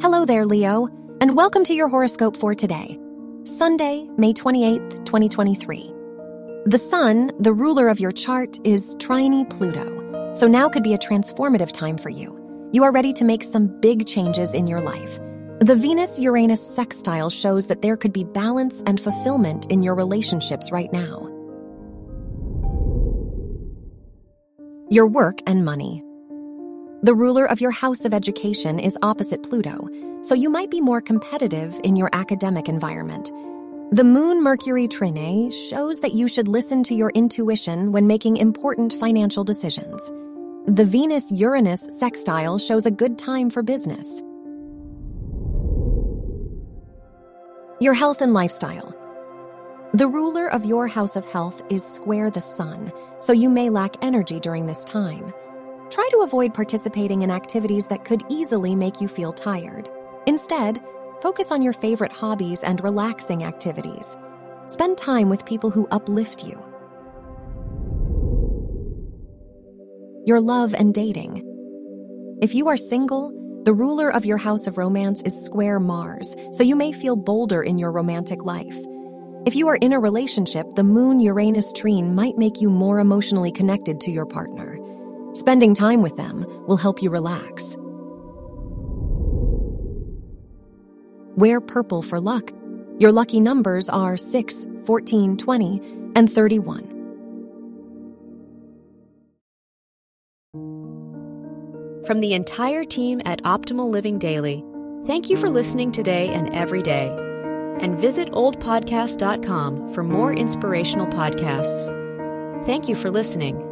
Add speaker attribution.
Speaker 1: Hello there, Leo, and welcome to your horoscope for today, Sunday, May 28th, 2023. The Sun, the ruler of your chart, is trine Pluto, so now could be a transformative time for you. You are ready to make some big changes in your life. The Venus Uranus sextile shows that there could be balance and fulfillment in your relationships right now. Your work and money. The ruler of your house of education is opposite Pluto, so you might be more competitive in your academic environment. The Moon Mercury trine shows that you should listen to your intuition when making important financial decisions. The Venus Uranus sextile shows a good time for business. Your health and lifestyle. The ruler of your house of health is square the sun, so you may lack energy during this time. Try to avoid participating in activities that could easily make you feel tired. Instead, focus on your favorite hobbies and relaxing activities. Spend time with people who uplift you. Your love and dating. If you are single, the ruler of your house of romance is square Mars, so you may feel bolder in your romantic life. If you are in a relationship, the Moon Uranus trine might make you more emotionally connected to your partner. Spending time with them will help you relax. Wear purple for luck. Your lucky numbers are 6, 14, 20, and 31.
Speaker 2: From the entire team at Optimal Living Daily, thank you for listening today and every day. And visit oldpodcast.com for more inspirational podcasts. Thank you for listening.